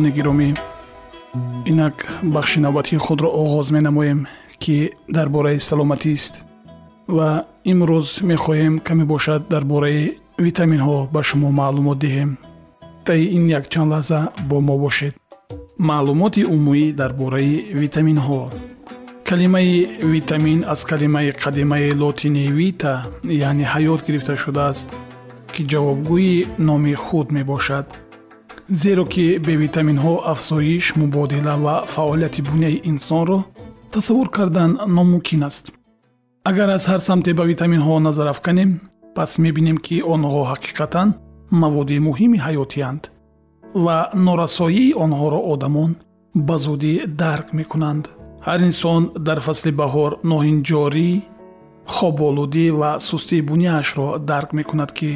шунавандагони гиромӣ инак бахши навбатии худро оғоз менамоем ки дар бораи саломатист. Ва имрӯз мехоҳем каме бошад дар бораи витаминҳо ба шумо маълумот диҳем. Таи ин якчанд лаҳза бо мо бошед. Маълумоти умумӣ дар бораи витаминҳо. Калимаи витамин аз калимаи қадимаи лотини вита яъне ҳаёт гирифта шудааст ки ҷавобгӯи номи худ мебошад зеро ки бевитаминҳо афзоиш мубодила ва фаъолияти буняи инсонро тасаввур кардан номумкин аст. Агар аз ҳар самте ба витаминҳо назар афканем пас мебинем ки онҳо ҳақиқатан маводи муҳими ҳаётиянд ва норасоии онҳоро одамон ба зудӣ дарк мекунанд. Ҳар инсон дар фасли баҳор ноҳинҷорӣ хоболудӣ ва сустии буняашро дарк мекунад ки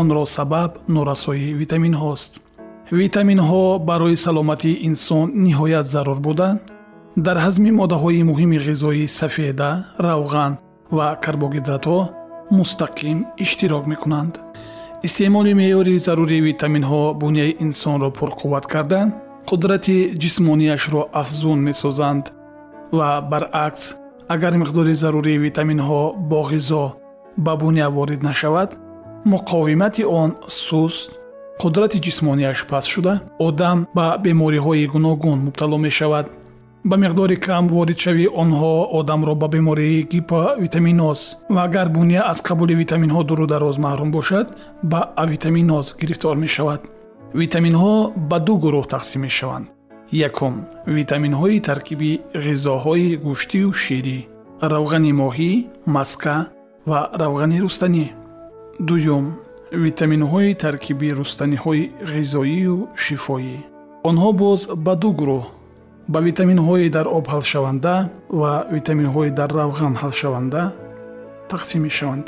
онро сабаб норасоии витаминҳост витаминҳо барои саломатии инсон ниҳоят зарур буда. Дар ҳазми моддаҳои муҳими ғизоӣ сафеда равған ва карбогидратҳо мустақим иштирок мекунанд. Истеъмоли меъёри зарурии витаминҳо буняи инсонро пурқувват карда қудрати ҷисмонияшро афзун месозанд ва баръакс агар миқдори зарурии витаминҳо бо ғизо ба буня ворид нашавад муқовимати он суст қудрати ҷисмонияш паст шуда одам ба бемориҳои гуногун мубтало мешавад. Ба миқдори кам воридшавии онҳо одамро ба бемории гиповитаминоз ва агар буния аз қабули витаминҳо дуру дароз маҳрум бошад ба авитаминоз гирифтор мешавад. Витаминҳо ба ду гурӯҳ тақсим мешаванд. Якум. Витаминҳои таркиби ғизоҳои гӯштию ширӣ. Равғани моҳӣ маска ва равғани рустанӣ дуюм витаминҳои таркиби рустаниҳои ғизоию шифоӣ. Онҳо боз ба ду гурӯҳ ба витаминҳои дар об ҳалшаванда ва витаминҳои дар равған ҳалшаванда тақсим мешаванд.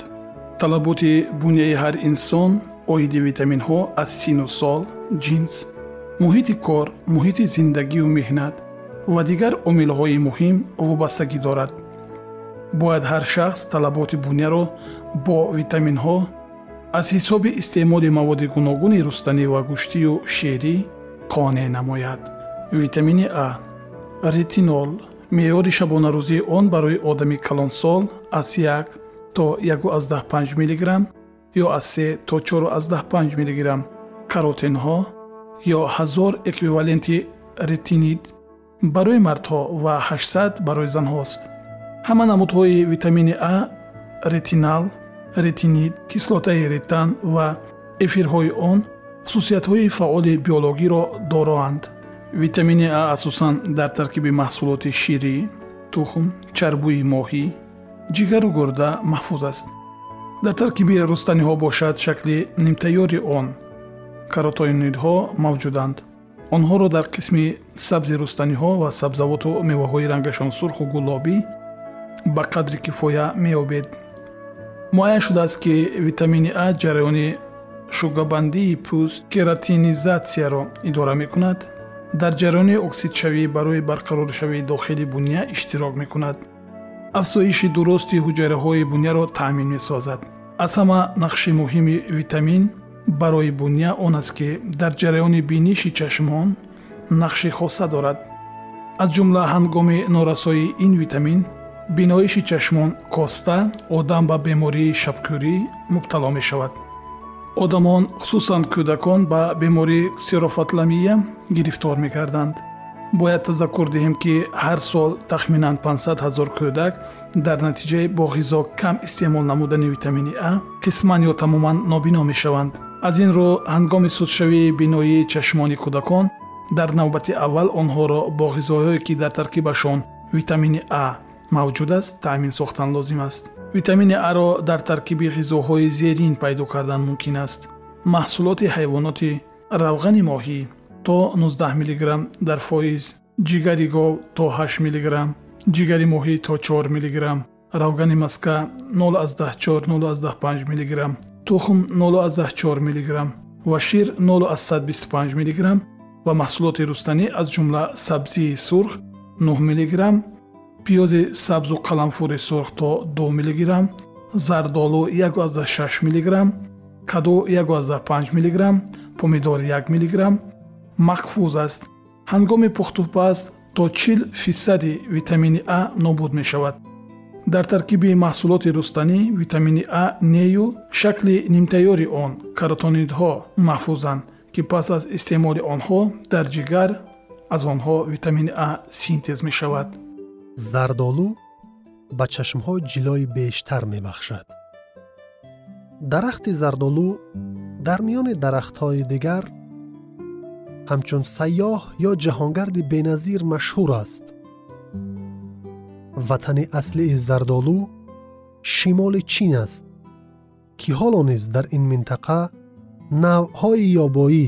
Талаботи буняи ҳар инсон оиди витаминҳо аз сину сол ҷинс муҳити кор муҳити зиндагию меҳнат ва дигар омилҳои муҳим вобастагӣ дорад. Бояд ҳар шахс талаботи буняро бо витаминҳо аз ҳисоби истеъмоли маводи гуногуни рустанӣ ва гӯштию шерӣ қонеъ намояд. Витамини а ретинол меъёри шабонарӯзии он барои одами калонсол аз 1 то 15 мгам ё аз 3 то 45 мгам каротинҳо ё ҳазор эквиваленти ретинид барои мардҳо ва 800 барои занҳост. Ҳама намудҳои витамини а ретинал ретинид кислотаи ретан ва эфирҳои он хусусиятҳои фаъоли биологиро дороанд. Витамини а асосан дар таркиби маҳсулоти ширӣ тухм чарбӯи моҳӣ ҷигару гурда маҳфуз аст. Дар таркиби рустаниҳо бошад шакли нимтайёри он каротоинидҳо мавҷуданд. Онҳоро дар қисми сабзи рустаниҳо ва сабзавоту меваҳои рангашон сурху гулобӣ ба қадри кифоя меёбед муайян шудааст ки витамини а ҷараёни шугабандии пӯст кератинизатсияро идора мекунад. Дар ҷараёни оксидшавӣ барои барқароршавии дохили буня иштирок мекунад. Афзоиши дурусти ҳуҷайраҳои буняро таъмин месозад. Аз ҳама нақши муҳими витамин барои буня он аст ки дар ҷараёни биниши чашмон нақши хоса дорад. Аз ҷумла ҳангоми норасоии ин витамин биноиши чашмон коста одам ба бемории шабкӯрӣ мубтало мешавад. Одамон хусусан кӯдакон ба бемории ксерофатламия гирифтор мекарданд. Бояд тазаккур диҳем ки ҳар сол тахминан 500 ҳазор кӯдак дар натиҷаи бо ғизо кам истеъмол намудани витамини а қисман ё тамоман нобино мешаванд. Аз ин рӯ ҳангоми судшавии биноии чашмони кӯдакон дар навбати аввал онҳоро бо ғизоҳое ки дар таркибашон витамини а мавҷуд аст таъмин сохтан лозим аст витамини аро дар таркиби ғизоҳои зерин пайдо кардан мумкин аст маҳсулоти ҳайвоноти равғани моҳӣ то 19 мг дар фоиз ҷигари гов то 8 мг ҷигари моҳӣ то 4 мг равгани маска 04 05 мг тухм 04 мг ва шир 0125 мг ва маҳсулоти рустанӣ аз ҷумла сабзии сурх 9 мг пиёзи сабзу қаламфури сурх то 2 мг зардолу 16 мг каду 15 мг помидор 1 мг махфуз аст. Ҳангоми пухтупаз то чил фисади витамини а нобуд мешавад. Дар таркиби маҳсулоти рустанӣ витамини а нею шакли нимтайёри он каротонидҳо маҳфузанд ки пас аз истеъмоли онҳо дар ҷигар аз онҳо витамини а синтез мешавад зардолу ба чашмҳо ҷилои бештар мебахшад дарахти зардолу дар миёни дарахтҳои дигар ҳамчун сайёҳ ё ҷаҳонгарди беназир машҳур аст ватани аслии зардолу шимоли чин аст ки ҳоло низ дар ин минтақа навъҳои ёбоӣ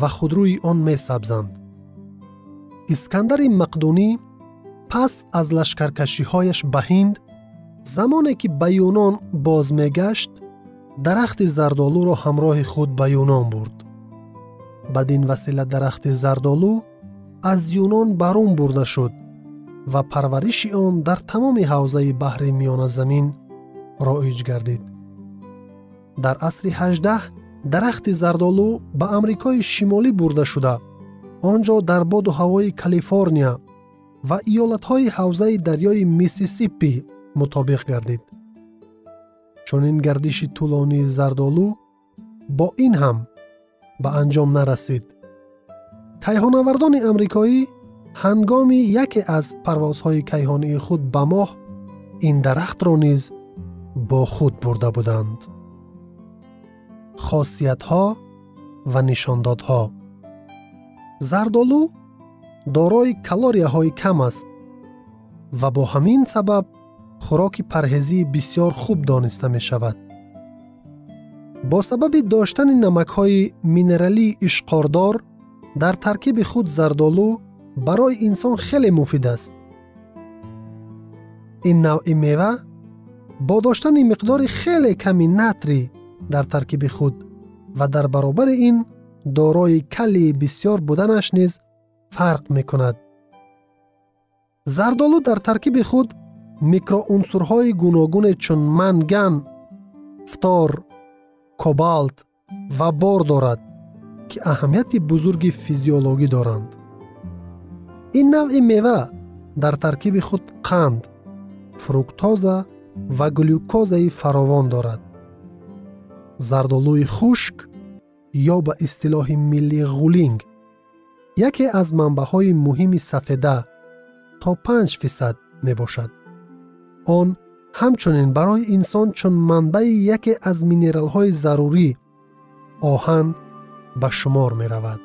ва худрӯи он месабзанд искандари мақдунӣ пас аз лашкаркашиҳояш ба ҳинд замоне ки ба юнон боз мегашт дарахти зардолуро ҳамроҳи худ ба юнон бурд. Бадин васила дарахти зардолу аз юнон барун бурда шуд ва парвариши он дар тамоми ҳавзаи баҳри миёназамин роиҷ гардид. Дар асри 18 дарахти зардолу ба амрикои шимолӣ бурда шуда. Он ҷо дар боду ҳавои калифорния ва иёлатҳои ҳавзаи дарёи миссисиппи мутобиқ гардид чунин гардиши тӯлонии зардолу бо ин ҳам ба анҷом нарасид кайҳонавардони амрикоӣ ҳангоми яке аз парвозҳои кайҳонии худ ба моҳ ин дарахтро низ бо худ бурда буданд хосиятҳо ва нишондодҳо зардолу дорои калорияҳои кам аст ва бо ҳамин сабаб хӯроки парҳезии бисьёр хуб дониста мешавад. Бо сабаби доштани намакҳои минералии ишқордор дар таркиби худ зардолу барои инсон хеле муфид аст. Ин навъи мева бо доштани миқдори хеле ками натрӣ дар таркиби худ ва дар баробари ин дорои калии бисьёр буданаш низ фарқ мекунад. Зардолу дар таркиби худ микроунсурҳои гуногуне чун манган фтор кобалт ва бор дорад ки аҳамияти бузурги физиологӣ доранд. Ин навъи мева дар таркиби худ қанд фруктоза ва глюкозаи фаровон дорад. Зардолӯи хушк ё ба истилоҳи милли ғулинг яке аз манбаъҳои муҳими сафеда то 5 фисад мебошад. Он ҳамчунин барои инсон чун манбаи яке аз минералҳои зарурӣ оҳан ба шумор меравад.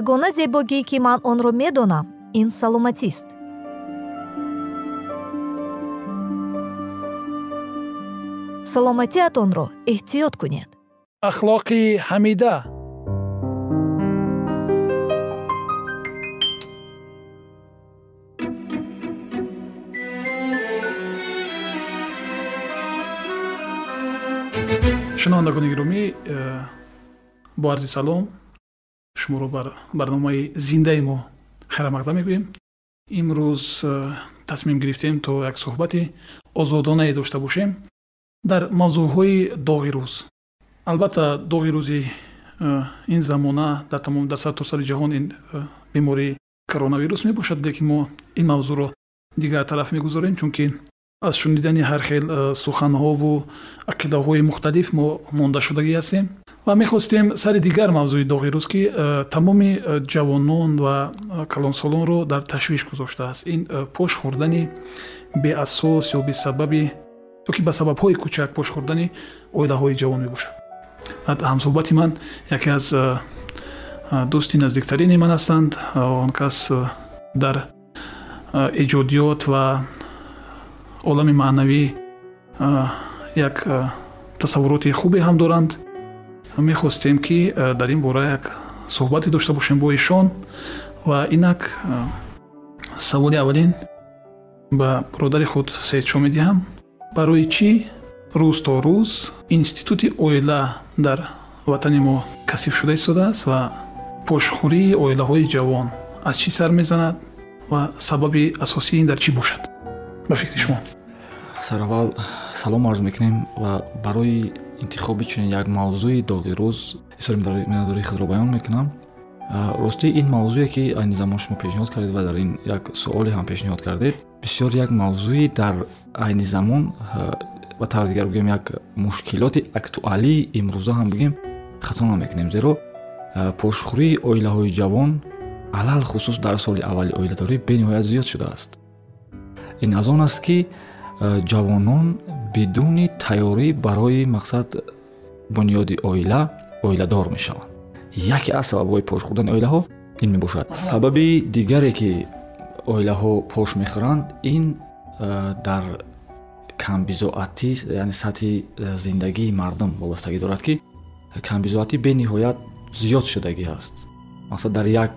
Ягона зебогӣ ки ман онро медонам ин саломатист. Саломатиатонро эҳтиёт кунед. Ахлоқи ҳамида шунавандагони гиромӣ э, бо арзи салом шуморо бар барномаи зиндаи мо хайрамақдам мегӯем. Имрӯз э, тасмим гирифтем то як суҳбати озодонае дошта бошем. Дар мавзӯъҳои доғи рӯз. Албатта доғи рӯзи э, ин замона дар тамом дар сартосари ҷаҳон ин э, бемории коронавирус мебошад лекин мо ин мавзӯъро дигар тараф мегузорем чунки аз шунидани ҳар хел суханҳову ақидаҳои мухталиф мо мондашудагӣ ҳастем ва мехостем сари дигар мавзӯи доғи рӯз ки э, тамоми э, ҷавонон ва э, калонсолонро дар ташвиш гузоштааст ин пош хӯрдани беасос ё бесабаби ёки ба сабабҳои кӯчак пош хӯрдани оилаҳои ҷавон мебошад. Ҳамсӯҳбати ман яке аз дӯсти наздиктарини ман ҳастанд. Он кас дар эҷодиёт ва олами маънавӣ як тасаввуроти хубе ҳам доранд. Мехостем ки дар ин бора як суҳбате дошта бошем бо ишон ва инак саволи аввалин ба бародари худ сеидшо медиҳам. Барои чӣ? Рӯз то рӯз институти оила дар ватани мо касиф шуда истодааст ва пошхӯрии оилаҳои ҷавон аз чӣ сар мезанад ва сабаби асосии ин дар чӣ бошад ба фикри шумо. Сараввал салом арз мекунем ва барои интихоби чунин як мавзӯи доғи рӯз исори миннатдории худро баён мекунам. Ростӣ ин мавзӯе ки айни замон шумо пешниҳод кардед ва дар ин як суоле ҳам пешниҳод кардед бисёр як мавзӯи дар айни замон ба таври дигар бигӯем як мушкилоти актуалии имрӯза ҳам бигӯем хато намекунем зеро пошхӯрии оилаҳои ҷавон алал хусус дар соли аввали оиладорӣ бениҳоят зиёд шудааст ин аз он аст ки ҷавонон бидуни тайёрӣ барои мақсад бунёди оила оиладор мешаванд. Яке аз сабабҳои пош хӯрдани оилаҳо ин мебошад. Сабаби дигаре ки оилаҳо пош мехӯранд ин дар камбизоатӣ яъне сатҳи зиндагии мардум вобастагӣ дорад ки камбизоатӣ бениҳоят зиёд шудагӣ аст. Мақсад дар як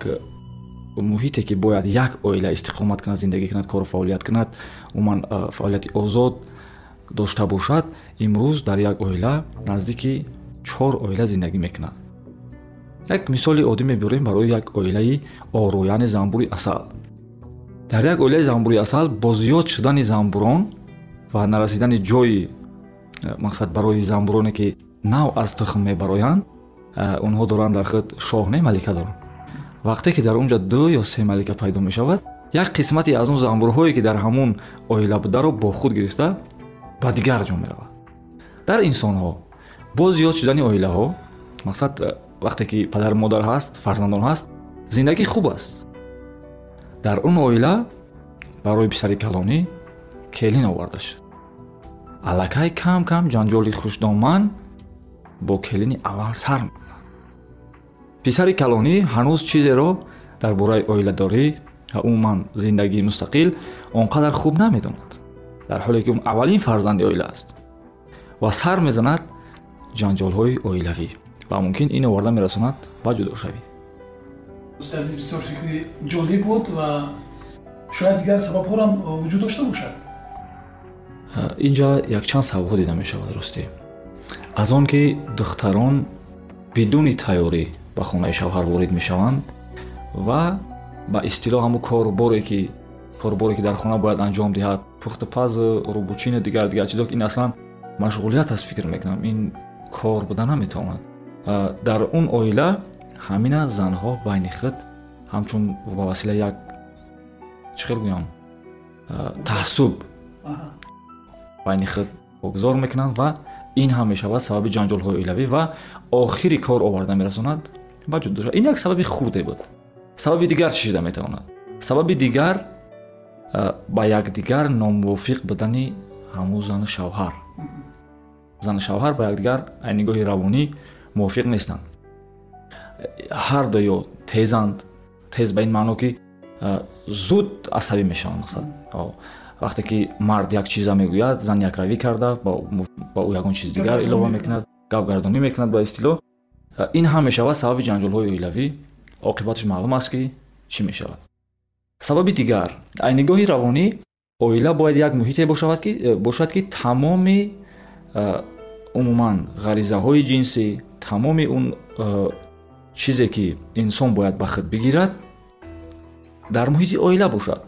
муҳите ки бояд як оила истиқомат кунад зиндагӣ кунад кору фаъолият кунад умуман фаъолияти озод дошта бошад имрӯз дар як оила наздики чор оила зиндагӣ мекунад. Як мисоли оддӣ мебурем барои як оилаи оро яъне занбури асал. Дар як оилаи занбури асал бо зиёд шудани занбурон ва нарасидани ҷои э, мақсад барои занбуроне ки нав аз тухм мебароянд э, онҳо доранд дар худ шоҳ не малика доранд вақте ки дар онҷа ду ё се малика пайдо мешавад як қисмате аз он занбурҳое ки дар ҳамун оила бударо бо худ гирифта ба дигар ҷо меравад. Дар инсонҳо бо зиёд шудани оилаҳо мақсад э, вақте ки падару модар ҳаст фарзандон ҳаст зиндагӣ хуб аст. Дар он оила барои писари калонӣ келин оварда шуд. Аллакай кам кам ҷанҷоли хушдоман бо келини аввал сар писари калонӣ ҳанӯз чизеро дар бораи оиладорӣ ва умуман зиндагии мустақил он қадар хуб намедонад. Дар ҳоле ки он аввалин фарзанди оила аст ва сар мезанад ҷанҷолҳои оилавӣ ва мумкин ин оварда мерасонад ба ҷудошавӣ бисёр фикри ҷолиб буд ва шояд дигар сабабҳорам вуҷуд дошта бошад? Инҷа якчанд сабабҳо дида мешавад ростӣ аз он ки духтарон бидуни тайёрӣ ба хонаи шавҳар ворид мешаванд ва ба истилоҳ ҳамун корборе ки корборе ки дар хона бояд анҷом диҳад пухтупаз рубучини дигар дигар чизо ин аслан машғулият аст фикр мекунам ин кор буда наметавонад. Дар он оила ҳамина занҳо байни худ ҳамчун ба василаи як чӣ хел гӯям? Таҳсуб байни худ богузор мекунанд ва ин ҳам мешавад сабаби ҷанҷолҳои оилавӣ ва охири кор оварда мерасонад ба ҷудоша ин як сабаби хурде буд. Сабаби дигар чӣ шуда метавонад? Сабаби дигар ба якдигар номувофиқ будани ҳамун зану шавҳар. Зану шавҳар ба якдигар аз нигоҳи равонӣ мувофиқ нестанд. Ҳар дуё тезанд тез ба ин маъно ки зуд асабӣ мешаванд мақсад. Вақте ки мард як чиза мегӯяд зан якравӣ карда ба ӯ ягон чиз дигар илова мекунад гапгардонӣ мекунад ба истилоҳ ин ҳам мешавад сабаби ҷанҷолҳои оилавӣ. Оқибаташ маълум аст ки чӣ мешавад? Сабаби дигар. Аз нигоҳи равонӣ оила бояд як муҳите э, бошад ки тамоми э, умуман ғаризаҳои ҷинсӣ тамоми он э, чизе ки инсон бояд ба худ бигирад дар муҳити оила бошад.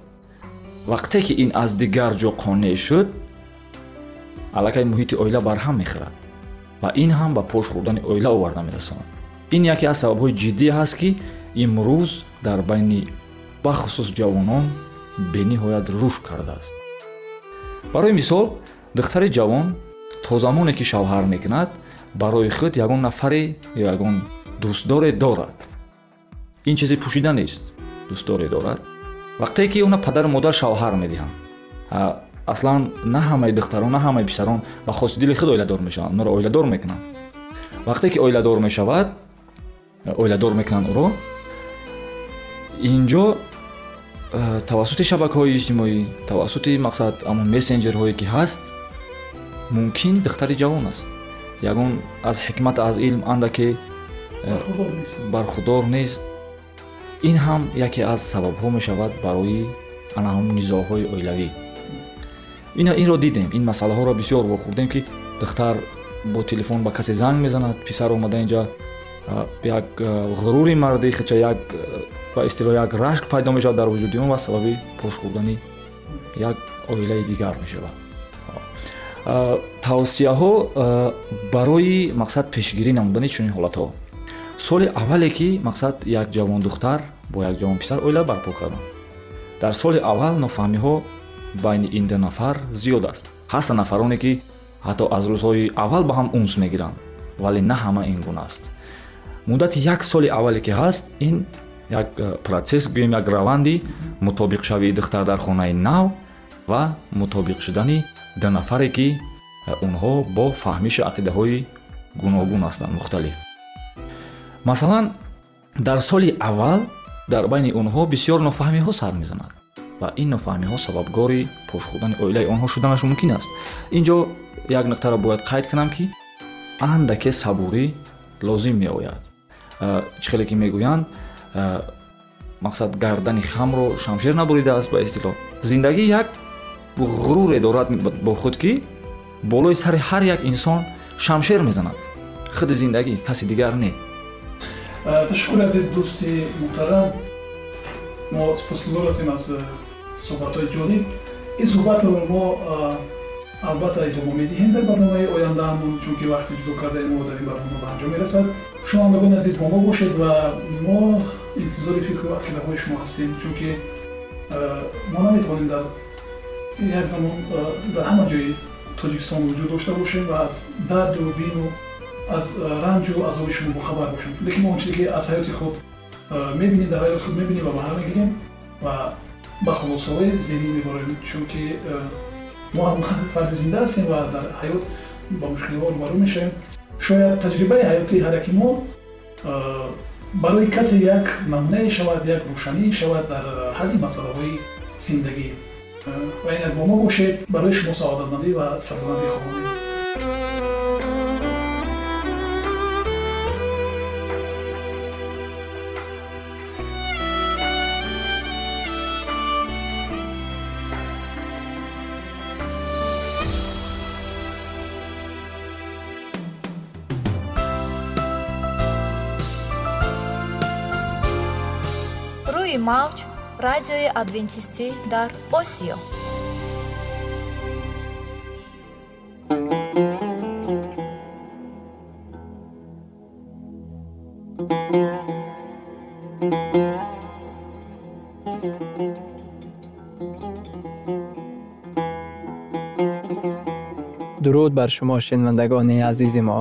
Вақте ки ин аз дигар ҷо қонеъ шуд аллакай муҳити оила барҳам мехӯрад ва ин ҳам ба пош хӯрдани оила оварда мерасонад. Ин яке аз сабабҳои ҷиддӣ ҳаст ки имрӯз дар байни бахусус ҷавонон бениҳоят рушд кардааст. Барои мисол духтари ҷавон то замоне ки шавҳар мекунад барои худ ягон нафаре ё ягон дӯстдоре дорад. Ин чизи пӯшида нест дӯстдоре дорад. Вақте ки она падару модар шавҳар медиҳанд аслан на ҳамаи духтарон на ҳамаи писарон ба хоси дили худ оиладор мешаванд онро оиладор мекунанд вақте ки оиладор мешавад оиладор мекунанд ӯро инҷо э, тавассути шабакаҳои иҷтимоӣ тавассути мақсад амон мессенҷерҳое ки ҳаст мумкин духтари ҷавон аст. Ягон аз ҳикмат аз илм андаке э, бархудор нест. ин ҳам яке аз сабабҳо мешавад барои анаҳум низоъҳои оилавӣ инро дидем. Ин масъалаҳоро бисёр вохӯрдем ки духтар бо телефон ба касе занг мезанад. Писар омада инҷа як ғурури мардӣ хича як ба истилоҳ як рашк пайдо мешавад дар вуҷуди он ва сабаби пошхӯрдани як оилаи дигар мешавад. Тавсияҳо барои мақсад пешгирӣ намудани чунин ҳолатҳо. Соли аввале ки мақсад як ҷавон духтар бо як ҷавон писар оила барпо карданд дар соли аввал нофаҳмиҳо байни ин ду нафар зиёд аст. Ҳастанд нафароне ки ҳатто аз рӯзҳои аввал ба ҳам унс мегиранд вале на ҳама ин гуна аст. Муддати як соли аввале ки ҳаст ин як э, протсесс гӯем як раванди мутобиқшавии духтар дар хонаи нав ва мутобиқ шудани ду нафаре ки э, онҳо бо фаҳмиши ақидаҳои гуногун ҳастанд мухталиф. Масалан дар соли аввал дар байни онҳо бисёр нофаҳмиҳо сар мезанад ва ин нофаҳмиҳо сабабгори пошхӯрдани оилаи онҳо шуданаш мумкин аст инҷо як нуқтаро бояд қайд кунам ки андаке сабурӣ лозим меояд э, чӣ хеле ки мегӯянд мақсад гардани хамро шамшер набуридааст ба истилоҳ зиндагӣ як ғуруре дорад бо худ ки болои сари ҳар як инсон шамшер мезанад худи зиндагӣ каси дигар не ташаккур азиз дӯсти муҳтарам мо сипосгузор ҳастем аз суҳбатҳои ҷолиб ин суҳбатро мо албатта идома медиҳем дар барномаи ояндаамон чунки вақти ҷудо кардаи мо дар ин барнома ба анҷом мерасад шунавандагони азиз бо мо бошед ва мо интизори фикру ақидаҳои шумо ҳастем чунки мо наметавонем дар як замон дар ҳама ҷои тоҷикистон вуҷуд дошта бошем ва аз дарду бину аз ранҷу азоби шумо бохабар бошем лекин мо он чизе ки аз ҳаёти худ мебинем дар ҳаёти худ мебинем ва баҳра мегирем ва ба хулосаҳои зеҳнӣ мебарем чунки мо ҳам фарди зинда ҳастем ва дар ҳаёт ба мушкилиҳо рӯбарӯ мешавем. Шояд таҷрибаи ҳаётии ҳар яки мо барои касе як намунае шавад як рӯшанӣ шавад дар ҳалли масъалаҳои зиндагӣ. Ва инак бо мо бошед барои шумо саодатмандӣ ва сарбаландӣ хоҳонем мавҷ радиои адвентистӣ дар осиё. Дуруд бар шумо шинавандагони азизи мо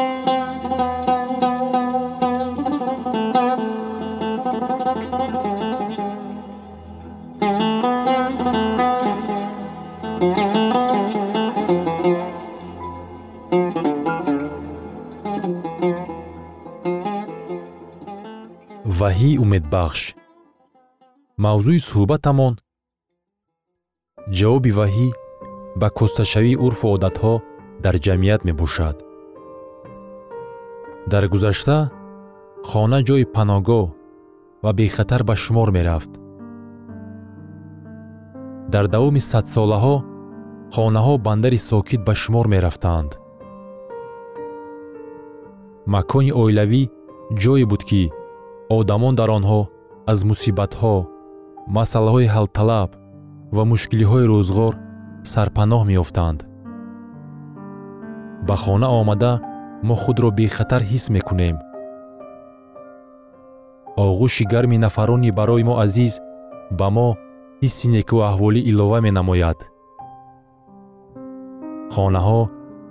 ваҳии умедбахш мавзӯи суҳбатамон. Ҷавоби ваҳӣ ба кӯсташавии урфу одатҳо дар ҷамъият мебошад. Дар гузашта хона ҷойи паноҳгоҳ ва бехатар ба шумор мерафт. Дар давоми садсолаҳо хонаҳо бандари сокит ба шумор мерафтанд макони оилавӣ ҷое буд ки одамон дар онҳо аз мусибатҳо масъалаҳои ҳалталаб ва мушкилиҳои рӯзғор сарпаноҳ меёфтанд ба хона омада мо худро бехатар ҳис мекунем. Оғӯши гарми нафарони барои мо азиз ба мо ҳисси некӯаҳволӣ илова менамояд. Хонаҳо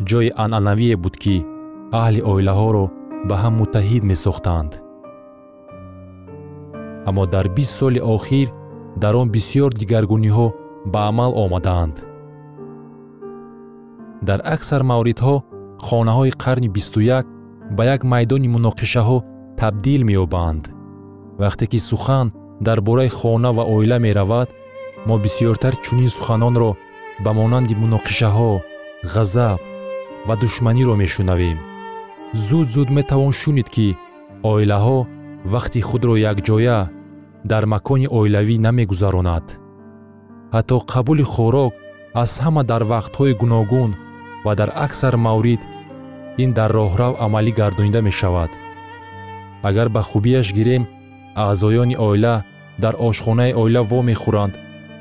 ҷойи анъанавие буд ки аҳли оилаҳоро ба ҳам муттаҳид месохтанд аммо дар бист соли охир дар он бисьёр дигаргуниҳо ба амал омадаанд. Дар аксар мавридҳо хонаҳои қарни бисту як ба як майдони муноқишаҳо табдил меёбанд. Вақте ки сухан дар бораи хона ва оила меравад мо бисьёртар чунин суханонро ба монанди муноқишаҳо ғазаб ва душманиро мешунавем. Зуд зуд метавон шунид ки оилаҳо вақти худро якҷоя дар макони оилавӣ намегузаронад. Ҳатто қабули хӯрок аз ҳама дар вақтҳои гуногун ва дар аксар маврид ин дар роҳрав амалӣ гардонида мешавад. Агар ба хубияш гирем аъзоёни оила дар ошхонаи оила вомехӯранд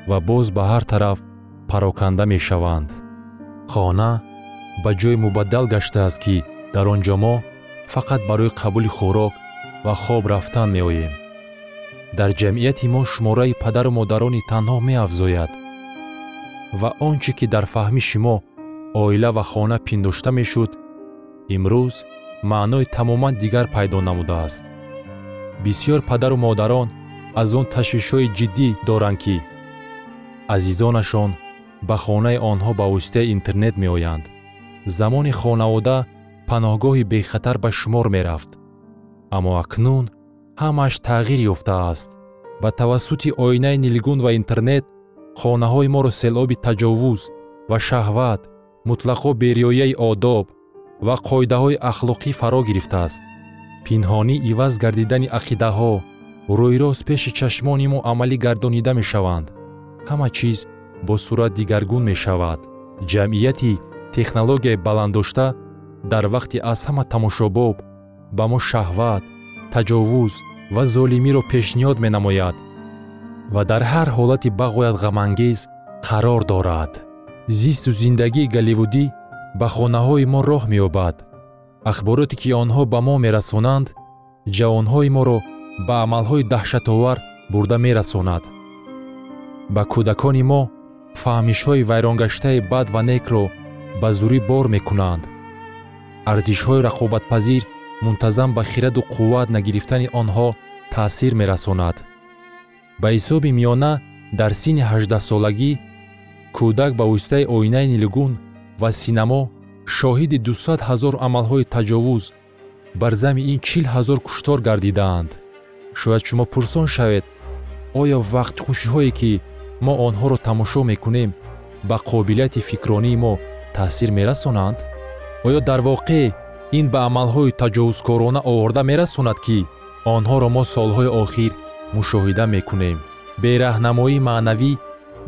ва боз ба ҳар тараф пароканда мешаванд. Хона ба ҷое мубаддал гаштааст ки дар он ҷо мо фақат барои қабули хӯрок ва хоб рафтан меоем дар ҷамъияти мо шумораи падару модарони танҳо меафзояд. Ва он чӣ ки дар фаҳмиши мо оила ва хона пиндошта мешуд имрӯз маънои тамоман дигар пайдо намудааст. Бисьёр падару модарон аз он ташвишҳои ҷиддӣ доранд ки азизонашон ба хонаи онҳо ба воситаи интернет меоянд. Замони хонавода паноҳгоҳи бехатар ба шумор мерафт. Аммо акнун ҳамааш тағйир ёфтааст. Ба тавассути оинаи нилгун ва интернет хонаҳои моро селоби таҷовуз ва шаҳват мутлақо бериёяи одоб ва қоидаҳои ахлоқӣ фаро гирифтааст. Пинҳонӣ иваз гардидани ақидаҳо рӯйрост пеши чашмони мо амалӣ гардонида мешаванд. Ҳама чиз бо сурат дигаргун мешавад. Ҷамъияти технологияи баланддошта дар вақти аз ҳама тамошобоб ба мо шаҳват таҷовуз ва золимиро пешниҳод менамояд ва дар ҳар ҳолати бағоят ғамангез қарор дорад. Зисту зиндагии голливудӣ ба хонаҳои мо роҳ меёбад. Ахбороте ки онҳо ба мо мерасонанд ҷавонҳои моро ба амалҳои даҳшатовар бурда мерасонад. Ба кӯдакони мо фаҳмишҳои вайронгаштаи бад ва некро ба зурӣ бор мекунанд. Арзишҳои рақобатпазир мунтазам ба хираду қувват нагирифтани онҳо таъсир мерасонад. Ба ҳисоби миёна дар синни ҳаждаҳсолагӣ кӯдак ба воситаи оинаи нилгун ва синамо шоҳиди дусад ҳазор амалҳои таҷовуз бар зами ин чил ҳазор куштор гардидаанд. Шояд шумо пурсон шавед оё вақтхушиҳое ки мо онҳоро тамошо мекунем ба қобилияти фикронии мо таъсир мерасонанд? Оё дар воқеъ ин ба амалҳои таҷовузкорона оварда мерасонад ки онҳоро мо солҳои охир мушоҳида мекунем. Бераҳнамоии маънавӣ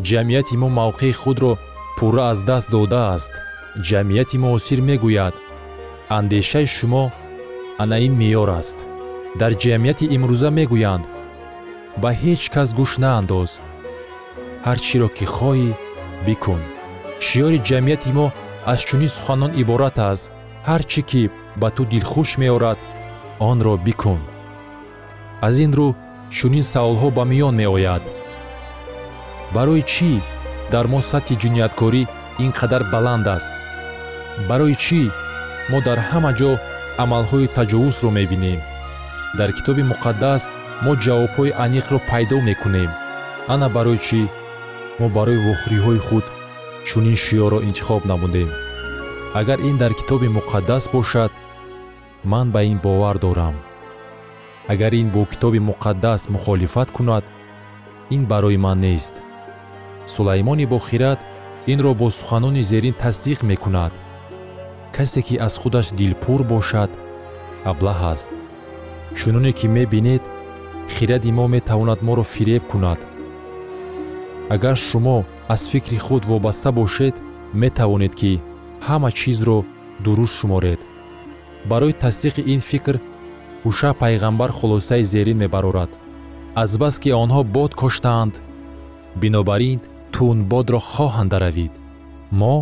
ҷамъияти мо мавқеи худро пурра аз даст додааст. Ҷамъияти муосир мегӯяд. Андешаи шумо ана ин меъёр аст. Дар ҷамъияти имрӯза мегӯянд. Ба ҳеҷ кас гӯш наандоз. Ҳар чиро ки хоҳӣ бикун. Шиёри ҷамъияти мо аз чунин суханон иборат аст ҳар чӣ ки ба ту дилхуш меорад онро бикун аз ин рӯ чунин саволҳо ба миён меояд. Барои чӣ дар мо сатҳи ҷинояткорӣ ин қадар баланд аст? Барои чӣ мо дар ҳама ҷо амалҳои таҷовузро мебинем? Дар китоби муқаддас мо ҷавобҳои аниқро пайдо мекунем. Ана барои чӣ? Мо барои вохӯриҳои худ чунин шиёрро интихоб намудем агар ин дар китоби муқаддас бошад ман ба ин бовар дорам. Агар ин бо китоби муқаддас мухолифат кунад ин барои ман нест. Сулаймони бохират инро бо суханони зерин тасдиқ мекунад. Касе ки аз худаш дилпур бошад аблаҳ аст. Чуноне ки мебинед хиради мо метавонад моро фиреб кунад. Агар шумо аз фикри худ вобаста бошед метавонед ки ҳама чизро дуруст шуморед. Барои тасдиқи ин фикр ҳуша пайғамбар хулосаи зерин мебарорад. Азбаски онҳо бод коштаанд бинобар ин тунбодро хоҳанд даравид. Мо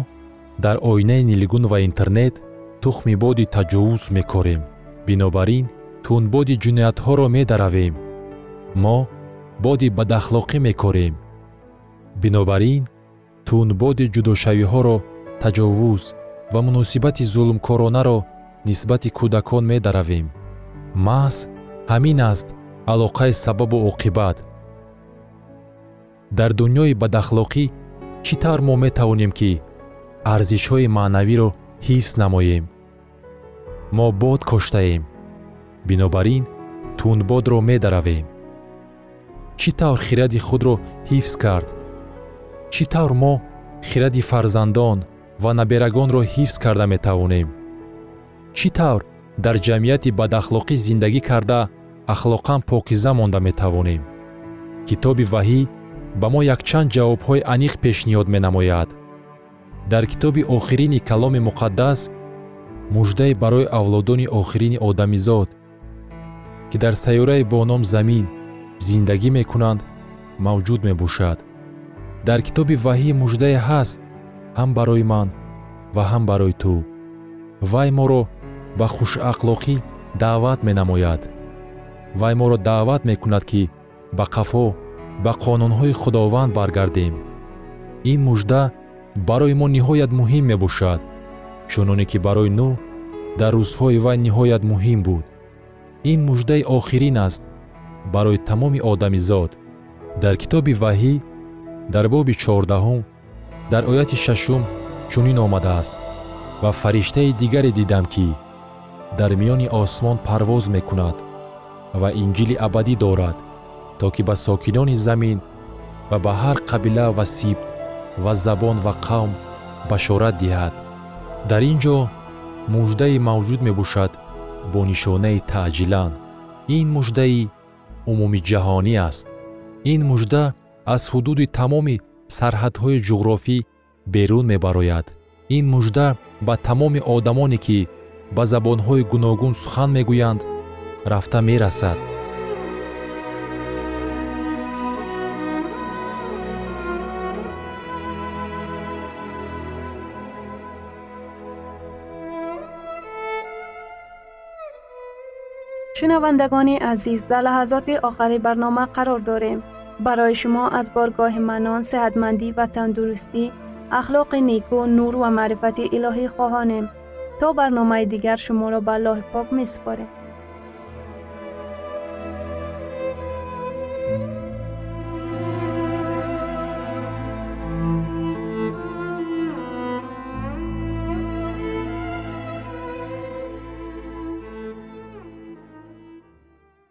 дар оинаи нилгун ва интернет тухми боди таҷовуз мекорем. Бинобар ин тунбоди ҷиноятҳоро медаравем. Мо боди бадахлоқӣ мекорем. Бинобар ин тунбоди ҷудошавиҳоро таҷовуз ва муносибати зулмкоронаро нисбати кӯдакон медаравем. Маҳз ҳамин аст алоқаи сабабу оқибат. Дар дуньёи бадахлоқӣ чӣ тавр мо метавонем ки арзишҳои маънавиро ҳифз намоем? Мо бод коштаем. Бинобар ин тунбодро медаравем. Чӣ тавр хиради худро ҳифз кард? Чӣ тавр мо хиради фарзандон ва наберагонро ҳифз карда метавонем. Чӣ тавр? Дар ҷамъияти бадахлоқӣ зиндагӣ карда ахлоқан покиза монда метавонем. Китоби ваҳӣ ба мо якчанд ҷавобҳои аниқ пешниҳод менамояд. Дар китоби охирини каломи муқаддас муждае барои авлодони охирини одамизод ки дар сайёраи бо ном замин зиндагӣ мекунанд мавҷуд мебошад. Дар китоби ваҳӣ муждае ҳаст ҳам барои ман ва ҳам барои ту. Вай моро ба хушахлоқӣ даъват менамояд. Вай моро даъват мекунад ки ба қафо ба қонунҳои худованд баргардем. Ин мужда барои мо ниҳоят муҳим мебошад чуноне ки барои нӯҳ дар рӯзҳои вай ниҳоят муҳим буд. Ин муждаи охирин аст барои тамоми одамизод дар китоби ваҳӣ дар боби чордаҳум дар ояти шашум чунин омадааст ва фариштаи дигаре дидам ки дар миёни осмон парвоз мекунад ва инҷили абадӣ дорад то ки ба сокинони замин ва ба ҳар қабила ва сибт ва забон ва қавм башорат диҳад. Дар ин ҷо муждае мавҷуд мебошад бо нишонаи таъҷилан. Ин муждаи умумиҷаҳонӣ аст. Ин мужда аз ҳудуди тамоми сарҳадҳои ҷуғрофӣ берун мебарояд. ин мужда ба тамоми одамоне ки ба забонҳои гуногун сухан мегӯянд рафта мерасад. Шунавандагони азиз дар лаҳазоти охари барнома қарор дорем барои шумо аз боргоҳи манон сеҳатмандӣ ва тандурустӣ ахлоқи неку нур ва маърифати илоҳӣ хоҳонем то барномаи дигар шуморо ба аллоҳи пок месупорем